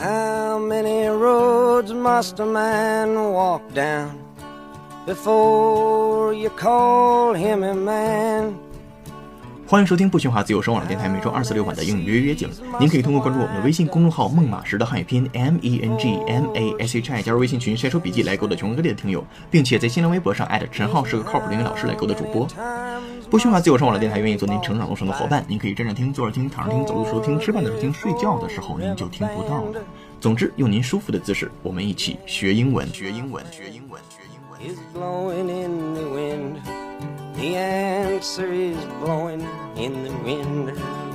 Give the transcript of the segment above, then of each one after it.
How many roads must a man walk down before you call him a man? 欢迎收听不喧哗自由声网络电台每周二四六晚的英语约约景。您可以通过关注我们的微信公众号“孟马时”的汉语拼音 M E N G M A S H I 加入微信群晒出笔记来勾搭全国各地的听友，并且在新浪微博上艾特陈浩是个靠谱的英语老师来勾搭主播。不需要自由上网的电台愿意做您成长路上的伙伴，您可以站着听、坐着听、躺着听、走路时候听、吃饭的时候听、睡觉的时候您就听不到了。总之，用您舒服的姿势，我们一起学英文，学英文，学英文，学英文。is blowing in the wind. The answer is blowing in the wind.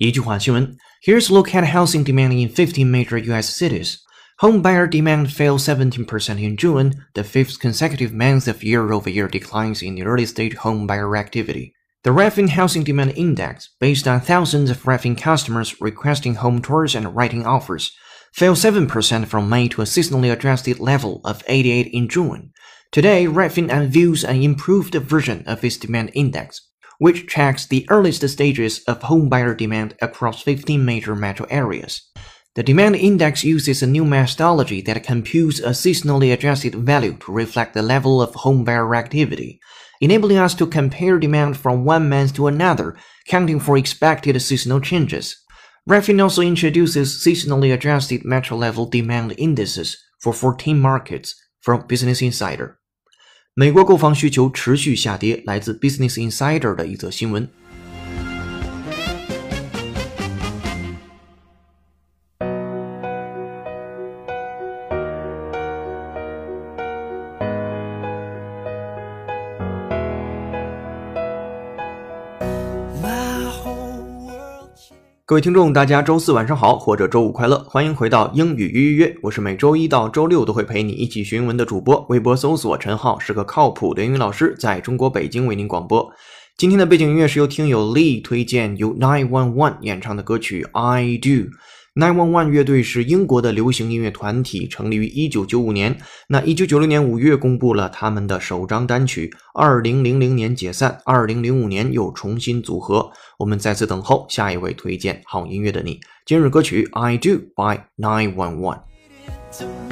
Here's a look at housing demand in 15 major U.S. cities. Home buyer demand fell 17% in June, the fifth consecutive month of year-over-year declines in the early-stage home buyer activity. The Redfin Housing Demand Index, based on thousands of Redfin customers requesting home tours and writing offers, fell 7% from May to a seasonally adjusted level of 88 in June. Today, Redfin unveils an improved version of its demand index, which tracks the earliest stages of home buyer demand across 15 major metro areas. The demand index uses a new methodology that computes a seasonally adjusted value to reflect the level of home buyer activity, enabling us to compare demand from one month to another, counting for expected seasonal changes. Refin also introduces seasonally adjusted metro level demand indices for 14 markets from Business Insider. 美国购房需求持续下跌，来自 Business Insider 的一则新闻。各位听众，大家周四晚上好，或者周五快乐，欢迎回到英语约约约，我是每周一到周六都会陪你一起学英文的主播，微博搜索陈浩是个靠谱的英语老师，在中国北京为您广播。今天的背景音乐是由听友 Lee 推荐，由 Nine One One 演唱的歌曲 I Do。Nine One One 乐队是英国的流行音乐团体，成立于一九九五年。那一九九六年五月公布了他们的首张单曲，二零零零年解散，二零零五年又重新组合。我们再次等候下一位推荐好音乐的你。今日歌曲 I Do by Nine One One。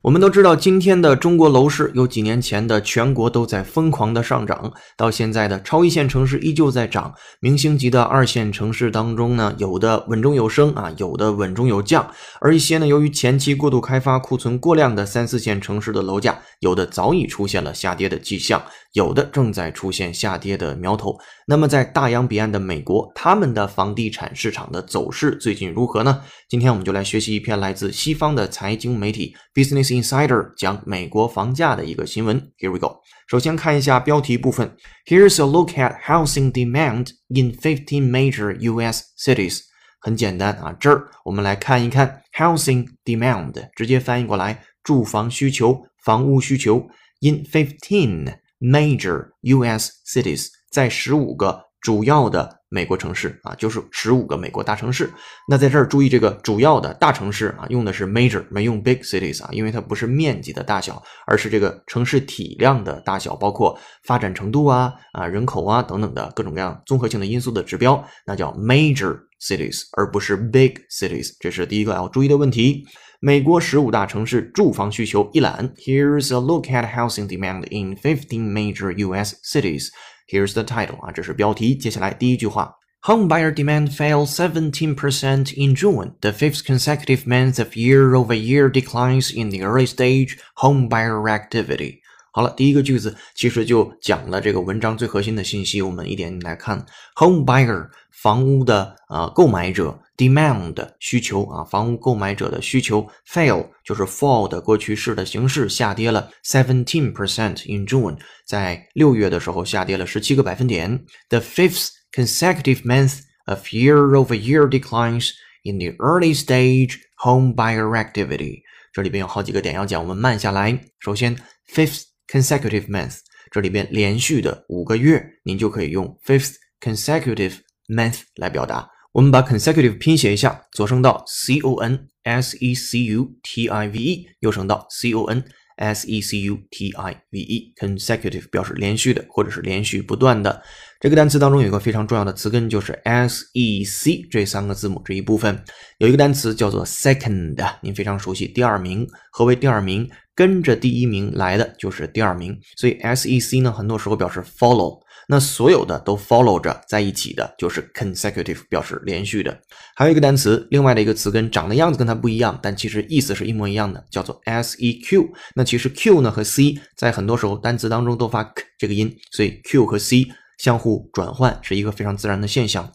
我们都知道，今天的中国楼市有几年前的全国都在疯狂的上涨，到现在的超一线城市依旧在涨，明星级的二线城市当中呢，有的稳中有升啊，有的稳中有降，而一些呢，由于前期过度开发、库存过量的三四线城市的楼价，有的早已出现了下跌的迹象，有的正在出现下跌的苗头。那么在大洋彼岸的美国，他们的房地产市场的走势最近如何呢？今天我们就来学习一篇来自西方的财经媒体 Business Insider 讲美国房价的一个新闻。Here we go。首先看一下标题部分，Here's a look at housing demand in 15 major U.S. cities。很简单啊，这儿我们来看一看 housing demand，直接翻译过来，住房需求、房屋需求。In 15 major U.S. cities，在十五个主要的美国城市啊，就是十五个美国大城市。那在这儿注意这个主要的大城市啊，用的是 major，没用 big cities 啊，因为它不是面积的大小，而是这个城市体量的大小，包括发展程度啊、啊人口啊等等的各种各样综合性的因素的指标，那叫 major cities，而不是 big cities。这是第一个要注意的问题。美国十五大城市住房需求一览，Here's a look at housing demand in 15 major U.S. cities. Here's the title 啊，这是标题。接下来第一句话，Home buyer demand fell 17% in June, the fifth consecutive month of year-over-year declines in the early stage home buyer activity. 好了，第一个句子其实就讲了这个文章最核心的信息，我们一点一点来看。Home buyer 房屋的啊、呃、购买者 ，demand 需求啊，房屋购买者的需求，fail 就是 fall 的过去式的形式，下跌了 seventeen percent in June，在六月的时候下跌了十七个百分点。The fifth consecutive month of year-over-year declines in the early stage home buyer activity。这里边有好几个点要讲，我们慢下来。首先，fifth consecutive month，这里边连续的五个月，您就可以用 fifth consecutive month 来表达。 我们把 consecutive 拼写一下，左声道 c o n s e c u t i v e，右声道 c o n s e c u t i v e，consecutive 表示连续的或者是连续不断的。这个单词当中有一个非常重要的词根，就是 s e c 这三个字母这一部分。有一个单词叫做 second，您非常熟悉，第二名。何为第二名？跟着第一名来的就是第二名。所以 s e c 呢，很多时候表示 follow。那所有的都 follow 着在一起的，就是 consecutive，表示连续的。还有一个单词，另外的一个词根长的样子跟它不一样，但其实意思是一模一样的，叫做 seq。那其实 q 呢和 c 在很多时候单词当中都发 k 这个音，所以 q 和 c 相互转换是一个非常自然的现象。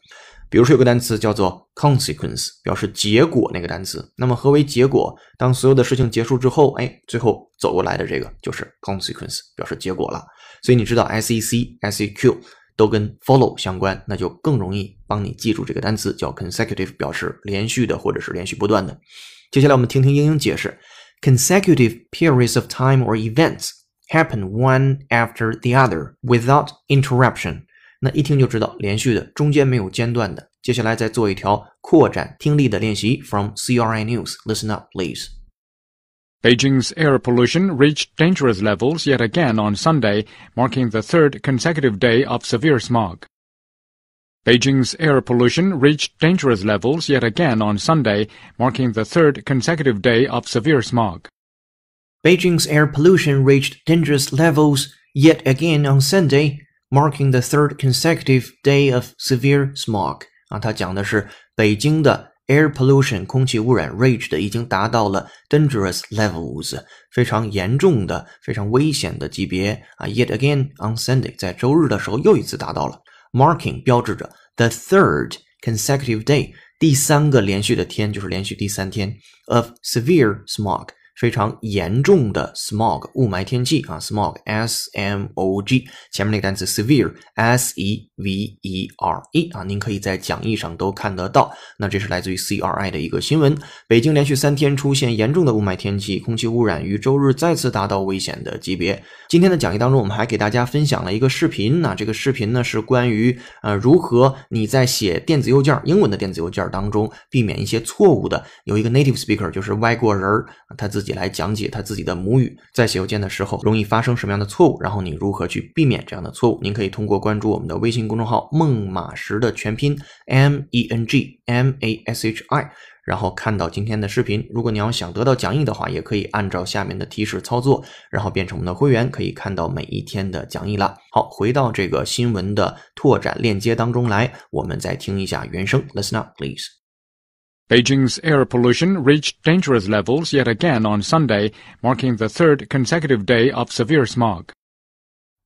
比如说有个单词叫做 consequence，表示结果那个单词。那么何为结果？当所有的事情结束之后，哎，最后走过来的这个就是 consequence，表示结果了。所以你知道 S E C、S E Q 都跟 follow 相关，那就更容易帮你记住这个单词，叫 consecutive，表示连续的或者是连续不断的。接下来我们听听英英解释：consecutive periods of time or events happen one after the other without interruption。那一听就知道连续的，中间没有间断的。接下来再做一条扩展听力的练习，from CRI News。Listen up, please. Beijing's air pollution reached dangerous levels yet again on Sunday, marking the third consecutive day of severe smog. Beijing's air pollution reached dangerous levels yet again on Sunday, marking the third consecutive day of severe smog. Beijing's air pollution reached dangerous levels yet again on Sunday, marking the third consecutive day of severe smog. 啊，它讲的是北京的 air pollution 空气污染 reached 已经达到了 dangerous levels 非常严重的、非常危险的级别啊。Yet again on Sunday 在周日的时候又一次达到了，marking 标志着 the third consecutive day 第三个连续的天就是连续第三天 of severe smog 非常严重的 smog 雾霾天气啊，smog s m o g 前面那个单词 severe s e v e r e 啊，您可以在讲义上都看得到。那这是来自于 C R I 的一个新闻：北京连续三天出现严重的雾霾天气，空气污染于周日再次达到危险的级别。今天的讲义当中，我们还给大家分享了一个视频。那这个视频呢是关于呃如何你在写电子邮件英文的电子邮件当中避免一些错误的。有一个 native speaker 就是外国人儿，他自自己来讲解他自己的母语，在写邮件的时候容易发生什么样的错误，然后你如何去避免这样的错误。您可以通过关注我们的微信公众号“孟马识”的全拼 M E N G M A S H I，然后看到今天的视频。如果你要想得到讲义的话，也可以按照下面的提示操作，然后变成我们的会员，可以看到每一天的讲义了。好，回到这个新闻的拓展链接当中来，我们再听一下原声。Listen up, please. Beijing's air pollution reached dangerous levels yet again on Sunday, marking the third consecutive day of severe smog.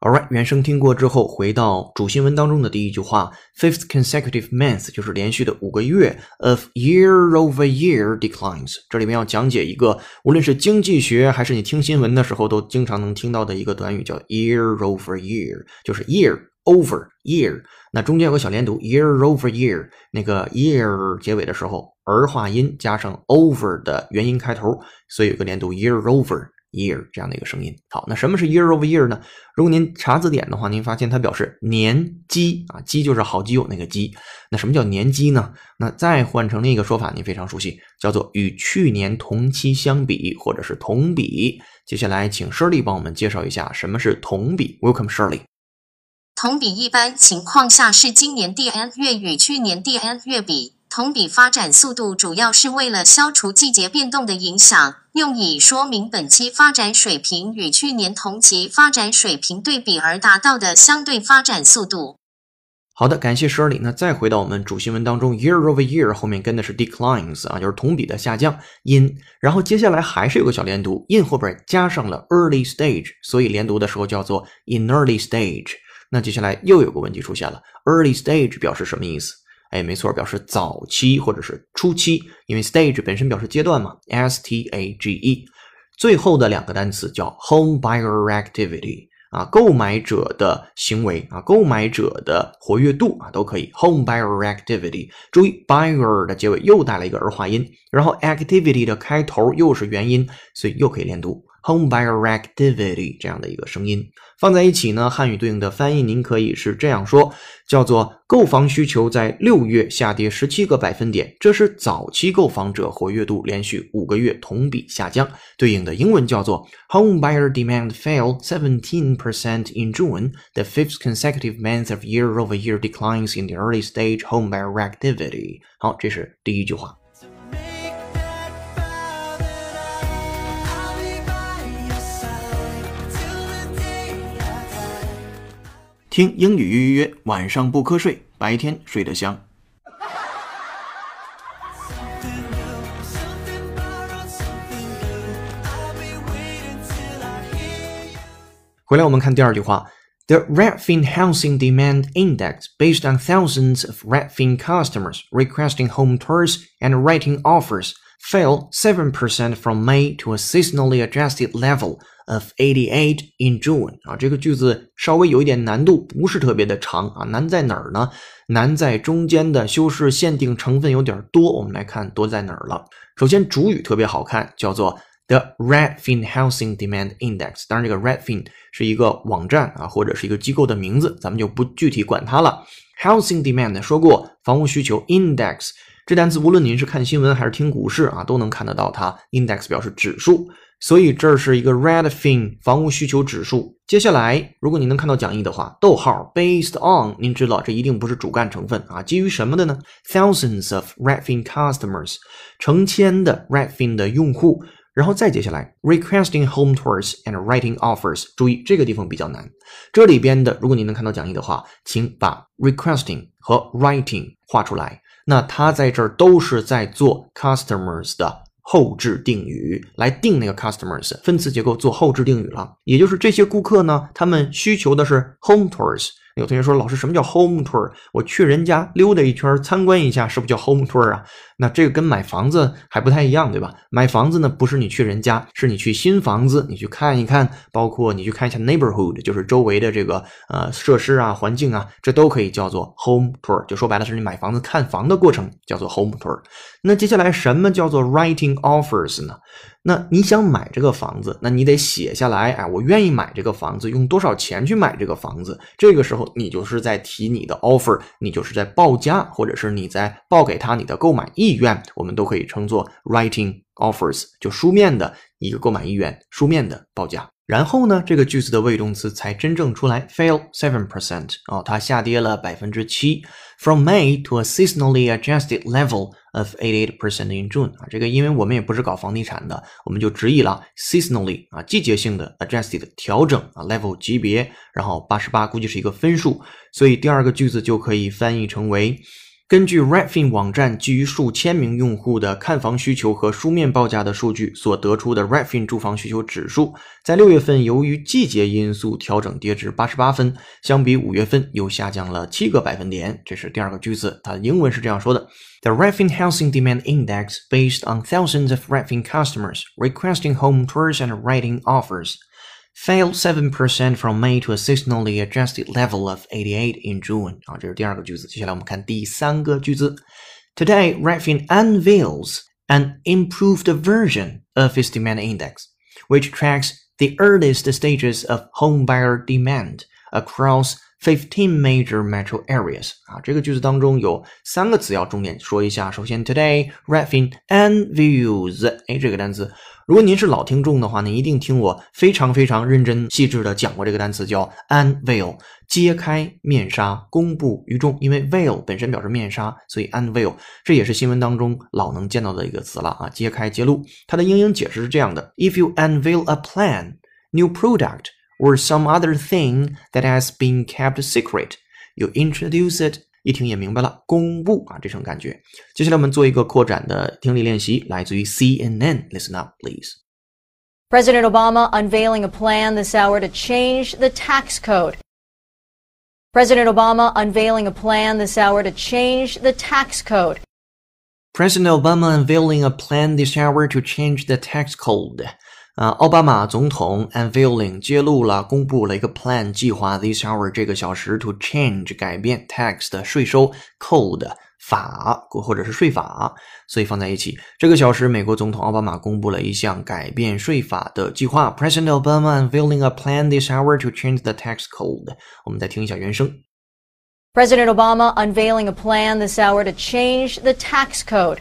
Alright，原声听过之后，回到主新闻当中的第一句话，fifth consecutive month 就是连续的五个月，of year-over-year declines。这里面要讲解一个，无论是经济学还是你听新闻的时候都经常能听到的一个短语，叫 year-over-year，就是 year over year。那中间有个小连读，year-over-year，那个 year 结尾的时候， 儿化音加上 over 的元音开头，所以有个连读 year-over。year 这样的一个声音。好，那什么是 year over year 呢？如果您查字典的话，您发现它表示年基啊，基就是好基友那个基。那什么叫年基呢？那再换成另一个说法，您非常熟悉，叫做与去年同期相比，或者是同比。接下来，请 Shirley 帮我们介绍一下什么是同比。Welcome Shirley。同比一般情况下是今年第 n 月与去年第 n 月比。同比发展速度主要是为了消除季节变动的影响，用以说明本期发展水平与去年同期发展水平对比而达到的相对发展速度。好的，感谢 Shirley。那再回到我们主新闻当中，year over year 后面跟的是 declines 啊，就是同比的下降 in。然后接下来还是有个小连读，in 后边加上了 early stage，所以连读的时候叫做 in early stage。那接下来又有个问题出现了，early stage 表示什么意思？哎，没错，表示早期或者是初期，因为 stage 本身表示阶段嘛，s t a g e。最后的两个单词叫 home buyer activity。啊，购买者的行为啊，购买者的活跃度啊，都可以。Home buyer activity，注意 buyer 的结尾又带了一个儿化音，然后 activity 的开头又是元音，所以又可以连读 home buyer activity 这样的一个声音。放在一起呢，汉语对应的翻译您可以是这样说，叫做购房需求在六月下跌十七个百分点，这是早期购房者活跃度连续五个月同比下降。对应的英文叫做 Home buyer demand fell 17% in June, the fifth consecutive month of year-over-year declines in the early stage home buyer activity。好，这是第一句话。听英语约约约，晚上不瞌睡，白天睡得香。 Something borrowed, something new. I'll be waiting till I hear you. 回来我们看第二句话。The Redfin Housing Demand Index, based on thousands of Redfin customers requesting home tours and writing offers, fell 7% from May to a seasonally adjusted level Of 88 in June. 啊，这个句子稍微有一点难度，不是特别的长啊。难在哪儿呢？难在中间的修饰限定成分有点多。我们来看多在哪儿了。首先，主语特别好看，叫做 The Redfin Housing Demand Index，当然这个 Redfin 是一个网站啊，或者是一个机构的名字，咱们就不具体管它了。Housing Demand 说过，房屋需求 Index 这单词，无论您是看新闻还是听股市啊，都能看得到它。Index 表示指数，所以这是一个 Redfin 房屋需求指数。接下来，如果你能看到讲义的话，逗号 based on，您知道这一定不是主干成分啊，基于什么的呢？Thousands of Redfin customers，成千的 Redfin 的用户。然后再接下来，requesting home tours and writing offers。注意这个地方比较难，这里边的如果您能看到讲义的话，请把 requesting 和 writing 画出来。那它在这儿都是在做 customers 的后置定语，来定那个 customers 分词结构做后置定语了。也就是这些顾客呢，他们需求的是 home tours。有同学说，老师，什么叫 home tour？我去人家溜达一圈，参观一下，是不是叫 home tour 啊？那这个跟买房子还不太一样，对吧？买房子呢，不是你去人家，是你去新房子，你去看一看，包括你去看一下 neighborhood，就是周围的这个呃设施啊、环境啊，这都可以叫做 home tour。就说白了，是你买房子看房的过程，叫做 home tour。那接下来什么叫做 writing offers 呢？那你想买这个房子，那你得写下来，哎，我愿意买这个房子，用多少钱去买这个房子？这个时候你就是在提你的 offer，你就是在报价，或者是你在报给他你的购买意愿，我们都可以称作 writing offers，就书面的一个购买意愿，书面的报价。然后呢，这个句子的谓语动词才真正出来，fell seven percent 哦，它下跌了百分之七，from May to a seasonally adjusted level of eighty eight percent in June 啊，这个因为我们也不是搞房地产的，我们就直译了 seasonally 啊，季节性的 adjusted 调整啊 level 级别，然后八十八估计是一个分数，所以第二个句子就可以翻译成为。根据 Redfin 网站基于数千名用户的看房需求和书面报价的数据所得出的 Redfin 住房需求指数，在六月份由于季节因素调整跌至八十八分，相比五月份又下降了七个百分点。这是第二个句子，它的英文是这样说的：The Redfin Housing Demand Index, based on thousands of Redfin customers requesting home tours and writing offers. Fell 7% from May to a seasonally adjusted level of 88 in June. 啊，这是第二个句子。接下来我们看第三个句子。Today, Redfin unveils an improved version of its demand index, which tracks the earliest stages of home buyer demand across 15 major metro areas 啊，这个句子当中有三个词要重点说一下。首先，Today Redfin unveils，哎，这个单词， 如果您是老听众的话，您一定听我非常非常认真细致的讲过这个单词，叫 unveil，揭开面纱，公布于众。因为 veil 本身表示面纱，所以 unveil 这也是新闻当中老能见到的一个词了啊，揭开、揭露。它的英英解释是这样的：If you unveil a plan, new product or some other thing that has been kept secret, you introduce it 一听也明白了，公布啊这种感觉。接下来我们做一个扩展的听力练习，来自于 CNN。Listen up, please. President Obama unveiling a plan this hour to change the tax code. President Obama unveiling a plan this hour to change the tax code. President Obama unveiling a plan this hour to change the tax code. 啊，奥巴马总统 unveiling 揭露了、公布了一个 plan 计划，this hour 这个小时 to change 改变 tax 的税收 code 法或者是税法，所以放在一起。这个小时，美国总统奥巴马公布了一项改变税法的计划，President Obama unveiling a plan this hour to change the tax code。我们再听一下原声。President Obama unveiling a plan this hour to change the tax code.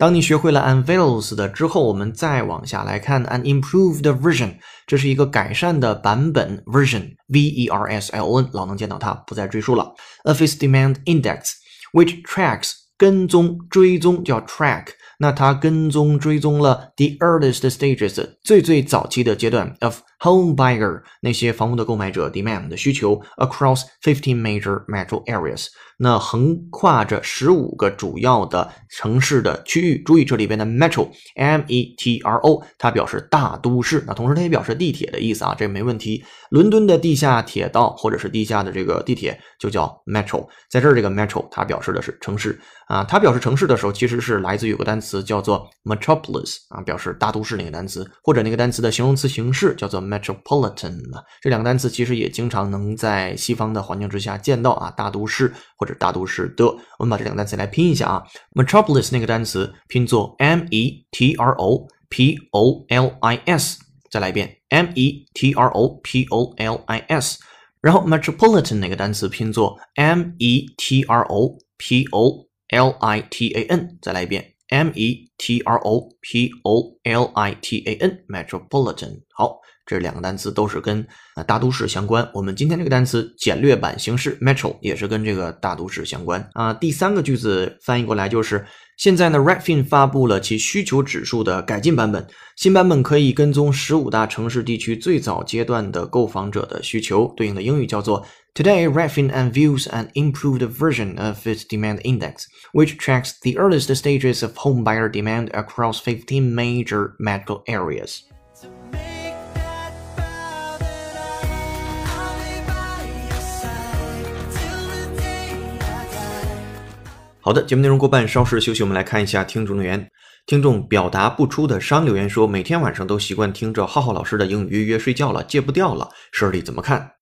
当你学会了 unveils 的之后，我们再往下来看 an improved version，这是一个改善的版本 version，v e r s i o n，老能见到它，不再赘述了。Office demand index，which tracks 跟踪追踪叫 track，那它跟踪追踪了 the earliest stages 最最早期的阶段 of home buyer 那些房屋的购买者 demand 的需求 across fifteen major metro areas。那横跨着十五个主要的城市的区域。注意这里边的 metro，m e t r o，它表示大都市，那同时它也表示地铁的意思啊，这没问题。伦敦的地下铁道或者是地下的这个地铁就叫 metro，在这儿这个 metro 它表示的是城市啊，它表示城市的时候其实是来自于有个单词叫做 metropolis 啊，表示大都市那个单词，或者那个单词的形容词形式叫做 metropolitan 啊，这两个单词其实也经常能在西方的环境之下见到啊，大都市或者大都市的。我们把这两个单词来拼一下啊，metropolis 那个单词拼作 m e t r o p o l i s，再来一遍 m e t r o p o l i s，然后 metropolitan 那个单词拼作 m e t r o p o l i t a n，再来一遍 m e t r o p o l i t a n，metropolitan。好。这两个单词都是跟啊大都市相关。我们今天这个单词简略版形式 metro 也是跟这个大都市相关啊。第三个句子翻译过来就是：现在呢，refin 发布了其需求指数的改进版本，新版本可以跟踪十五大城市地区最早阶段的购房者的需求，对应的英语叫做 Today Redfin unveils an improved version of its demand index, which tracks the earliest stages of home buyer demand across 15 major metro areas. 好的，节目内容过半，稍事休息，我们来看一下听众留言。听众表达不出的伤留言说，每天晚上都习惯听着浩浩老师的英语约约睡觉了，戒不掉了。舍里怎么看？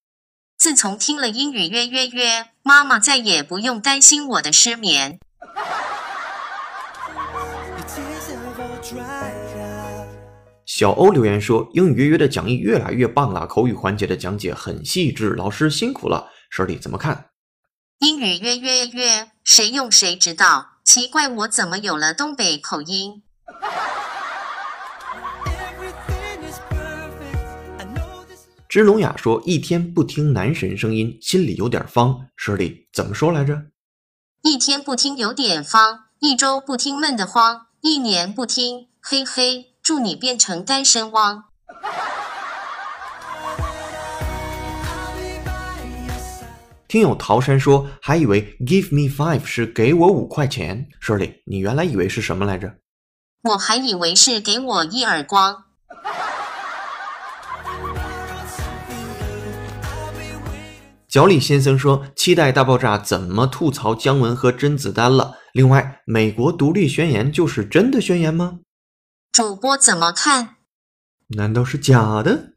自从听了英语约约约，妈妈再也不用担心我的失眠。小欧留言说，英语约约的讲义越来越棒了，口语环节的讲解很细致，老师辛苦了。舍里怎么看？英语约约约，谁用谁知道。奇怪，我怎么有了东北口音？Everything is perfect. I know this. 芝龙雅说，一天不听男神声音，心里有点慌。舍里怎么说来着？一天不听有点方，一周不听闷得慌，一年不听，嘿嘿，祝你变成单身汪。听友桃山说，还以为 give me five 是给我五块钱。Shirley，，你原来以为是什么来着？我还以为是给我一耳光。脚里先生说，期待大爆炸怎么吐槽姜文和甄子丹了。另外，美国独立宣言就是真的宣言吗？主播怎么看？难道是假的？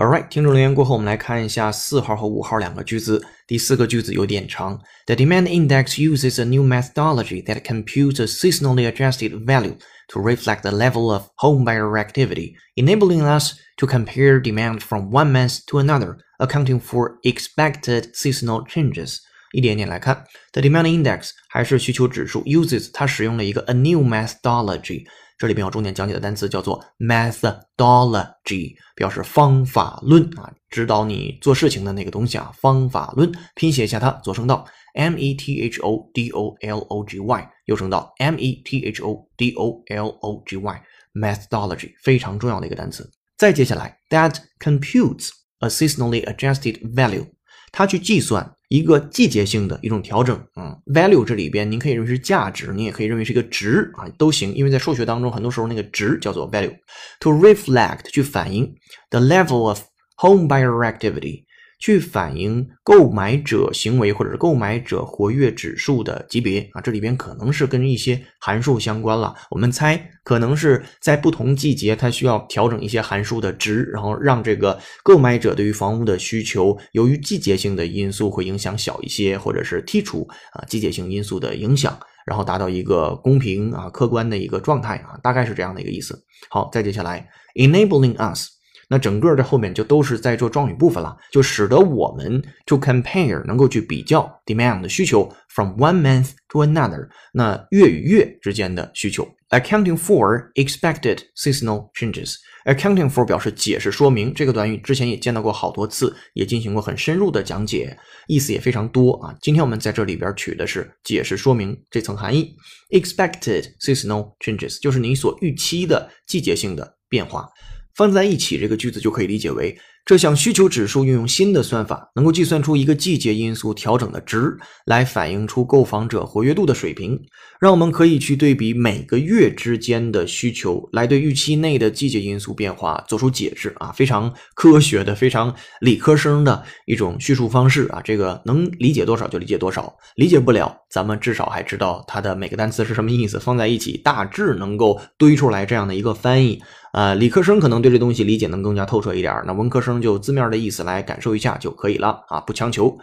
Alright，听众留言过后，我们来看一下四号和五号两个句子。第四个句子有点长。The demand index uses a new methodology that computes a seasonally adjusted value to reflect the level of home buyer activity, enabling us to compare demand from one month to another, accounting for expected seasonal changes. 一点点来看，the demand index 还是需求指数 uses 它使用了一个 a new methodology， 这里边要重点讲解的单词叫做 methodology，表示方法论啊，指导你做事情的那个东西啊，方法论。拼写一下它，左声道 m e t h o d o l o g y，右声道 m e t h o d o l o g y，methodology 非常重要的一个单词。再接下来，that computes a seasonally adjusted value，它去计算一个季节性的一种调整。嗯，value 这里边您可以认为是价值，您也可以认为是一个值啊，都行。因为在数学当中，很多时候那个值叫做 value。To reflect 去反映 the level of home buyer activity，去反映购买者行为或者是购买者活跃指数的级别啊，这里边可能是跟一些函数相关了。我们猜可能是在不同季节，它需要调整一些函数的值，然后让这个购买者对于房屋的需求，由于季节性的因素会影响小一些，或者是剔除啊季节性因素的影响。然后达到一个公平啊、客观的一个状态啊，大概是这样的一个意思。好，再接下来，enabling us，那整个这后面就都是在做状语部分了，就使得我们 to compare 能够去比较 demand 的需求 from one month to another，那月与月之间的需求，accounting for expected seasonal changes。accounting for 表示解释说明，这个短语之前也见到过好多次，也进行过很深入的讲解，意思也非常多啊。今天我们在这里边取的是解释说明这层含义。expected seasonal changes 就是你所预期的季节性的变化，放在一起这个句子就可以理解为。这项需求指数运用新的算法，能够计算出一个季节因素调整的值，来反映出购房者活跃度的水平，让我们可以去对比每个月之间的需求，来对预期内的季节因素变化做出解释啊，非常科学的、非常理科生的一种叙述方式啊，这个能理解多少就理解多少，理解不了，咱们至少还知道它的每个单词是什么意思，放在一起大致能够堆出来这样的一个翻译。呃，理科生可能对这东西理解能更加透彻一点，那文科生就字面的意思来感受一下就可以了啊，不强求。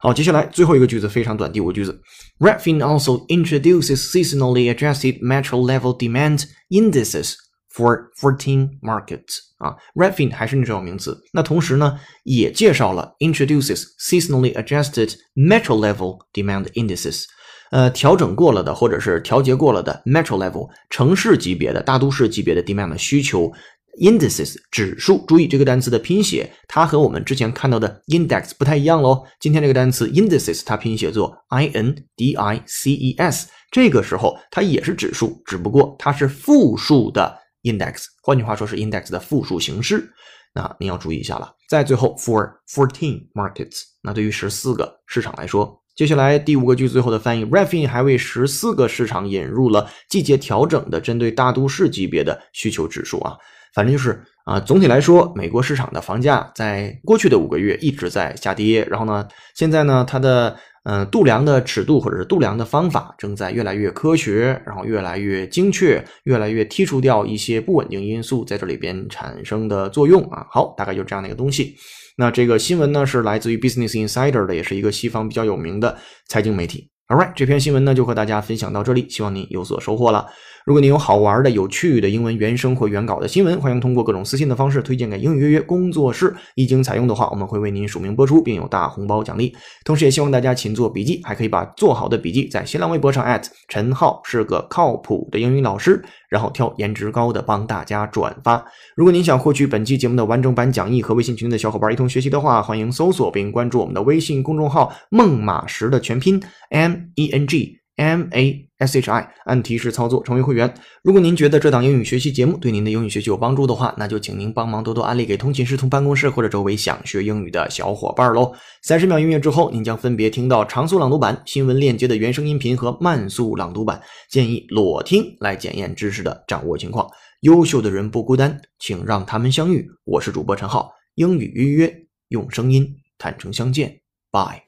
好，接下来最后一个句子非常短，第五个句子，Redfin also introduces seasonally adjusted metro level demand indices for 14 markets 啊，Redfin 还是那种名词，那同时呢也介绍了 introduces seasonally adjusted metro level demand indices。呃，调整过了的，或者是调节过了的 metro level 城市级别的大都市级别的 demand 需求 indices 指数，注意这个单词的拼写，它和我们之前看到的 index 不太一样喽。今天这个单词 indices 它拼写作 i n d i c e s，这个时候它也是指数，只不过它是复数的 index，换句话说是 index 的复数形式。那您要注意一下了。在最后 for fourteen markets，那对于十四个市场来说。接下来第五个句子最后的翻译，Refin 还为十四个市场引入了季节调整的针对大都市级别的需求指数啊，反正就是啊，总体来说，美国市场的房价在过去的五个月一直在下跌，然后呢，现在呢，它的嗯度量的尺度或者是度量的方法正在越来越科学，然后越来越精确，越来越剔除掉一些不稳定因素在这里边产生的作用啊。好，大概就这样的一个东西。那这个新闻呢是来自于 Business Insider 的，也是一个西方比较有名的财经媒体。All right，这篇新闻呢就和大家分享到这里，希望您有所收获了。如果您有好玩的、有趣的英文原声或原稿的新闻，欢迎通过各种私信的方式推荐给英语约约工作室。一经采用的话，我们会为您署名播出，并有大红包奖励。同时，也希望大家勤做笔记，还可以把做好的笔记在新浪微博上陈浩是个靠谱的英语老师，然后挑颜值高的帮大家转发。如果您想获取本期节目的完整版讲义和微信群的小伙伴一同学习的话，欢迎搜索并关注我们的微信公众号“孟马识”的全拼 M E N G。M A S H I，按提示操作成为会员。如果您觉得这档英语学习节目对您的英语学习有帮助的话，那就请您帮忙多多安利给通勤师、同办公室或者周围想学英语的小伙伴喽。三十秒音乐之后，您将分别听到长速朗读版、新闻链接的原声音频和慢速朗读版。建议裸听来检验知识的掌握情况。优秀的人不孤单，请让他们相遇。我是主播陈浩，英语预约，用声音坦诚相见。Bye。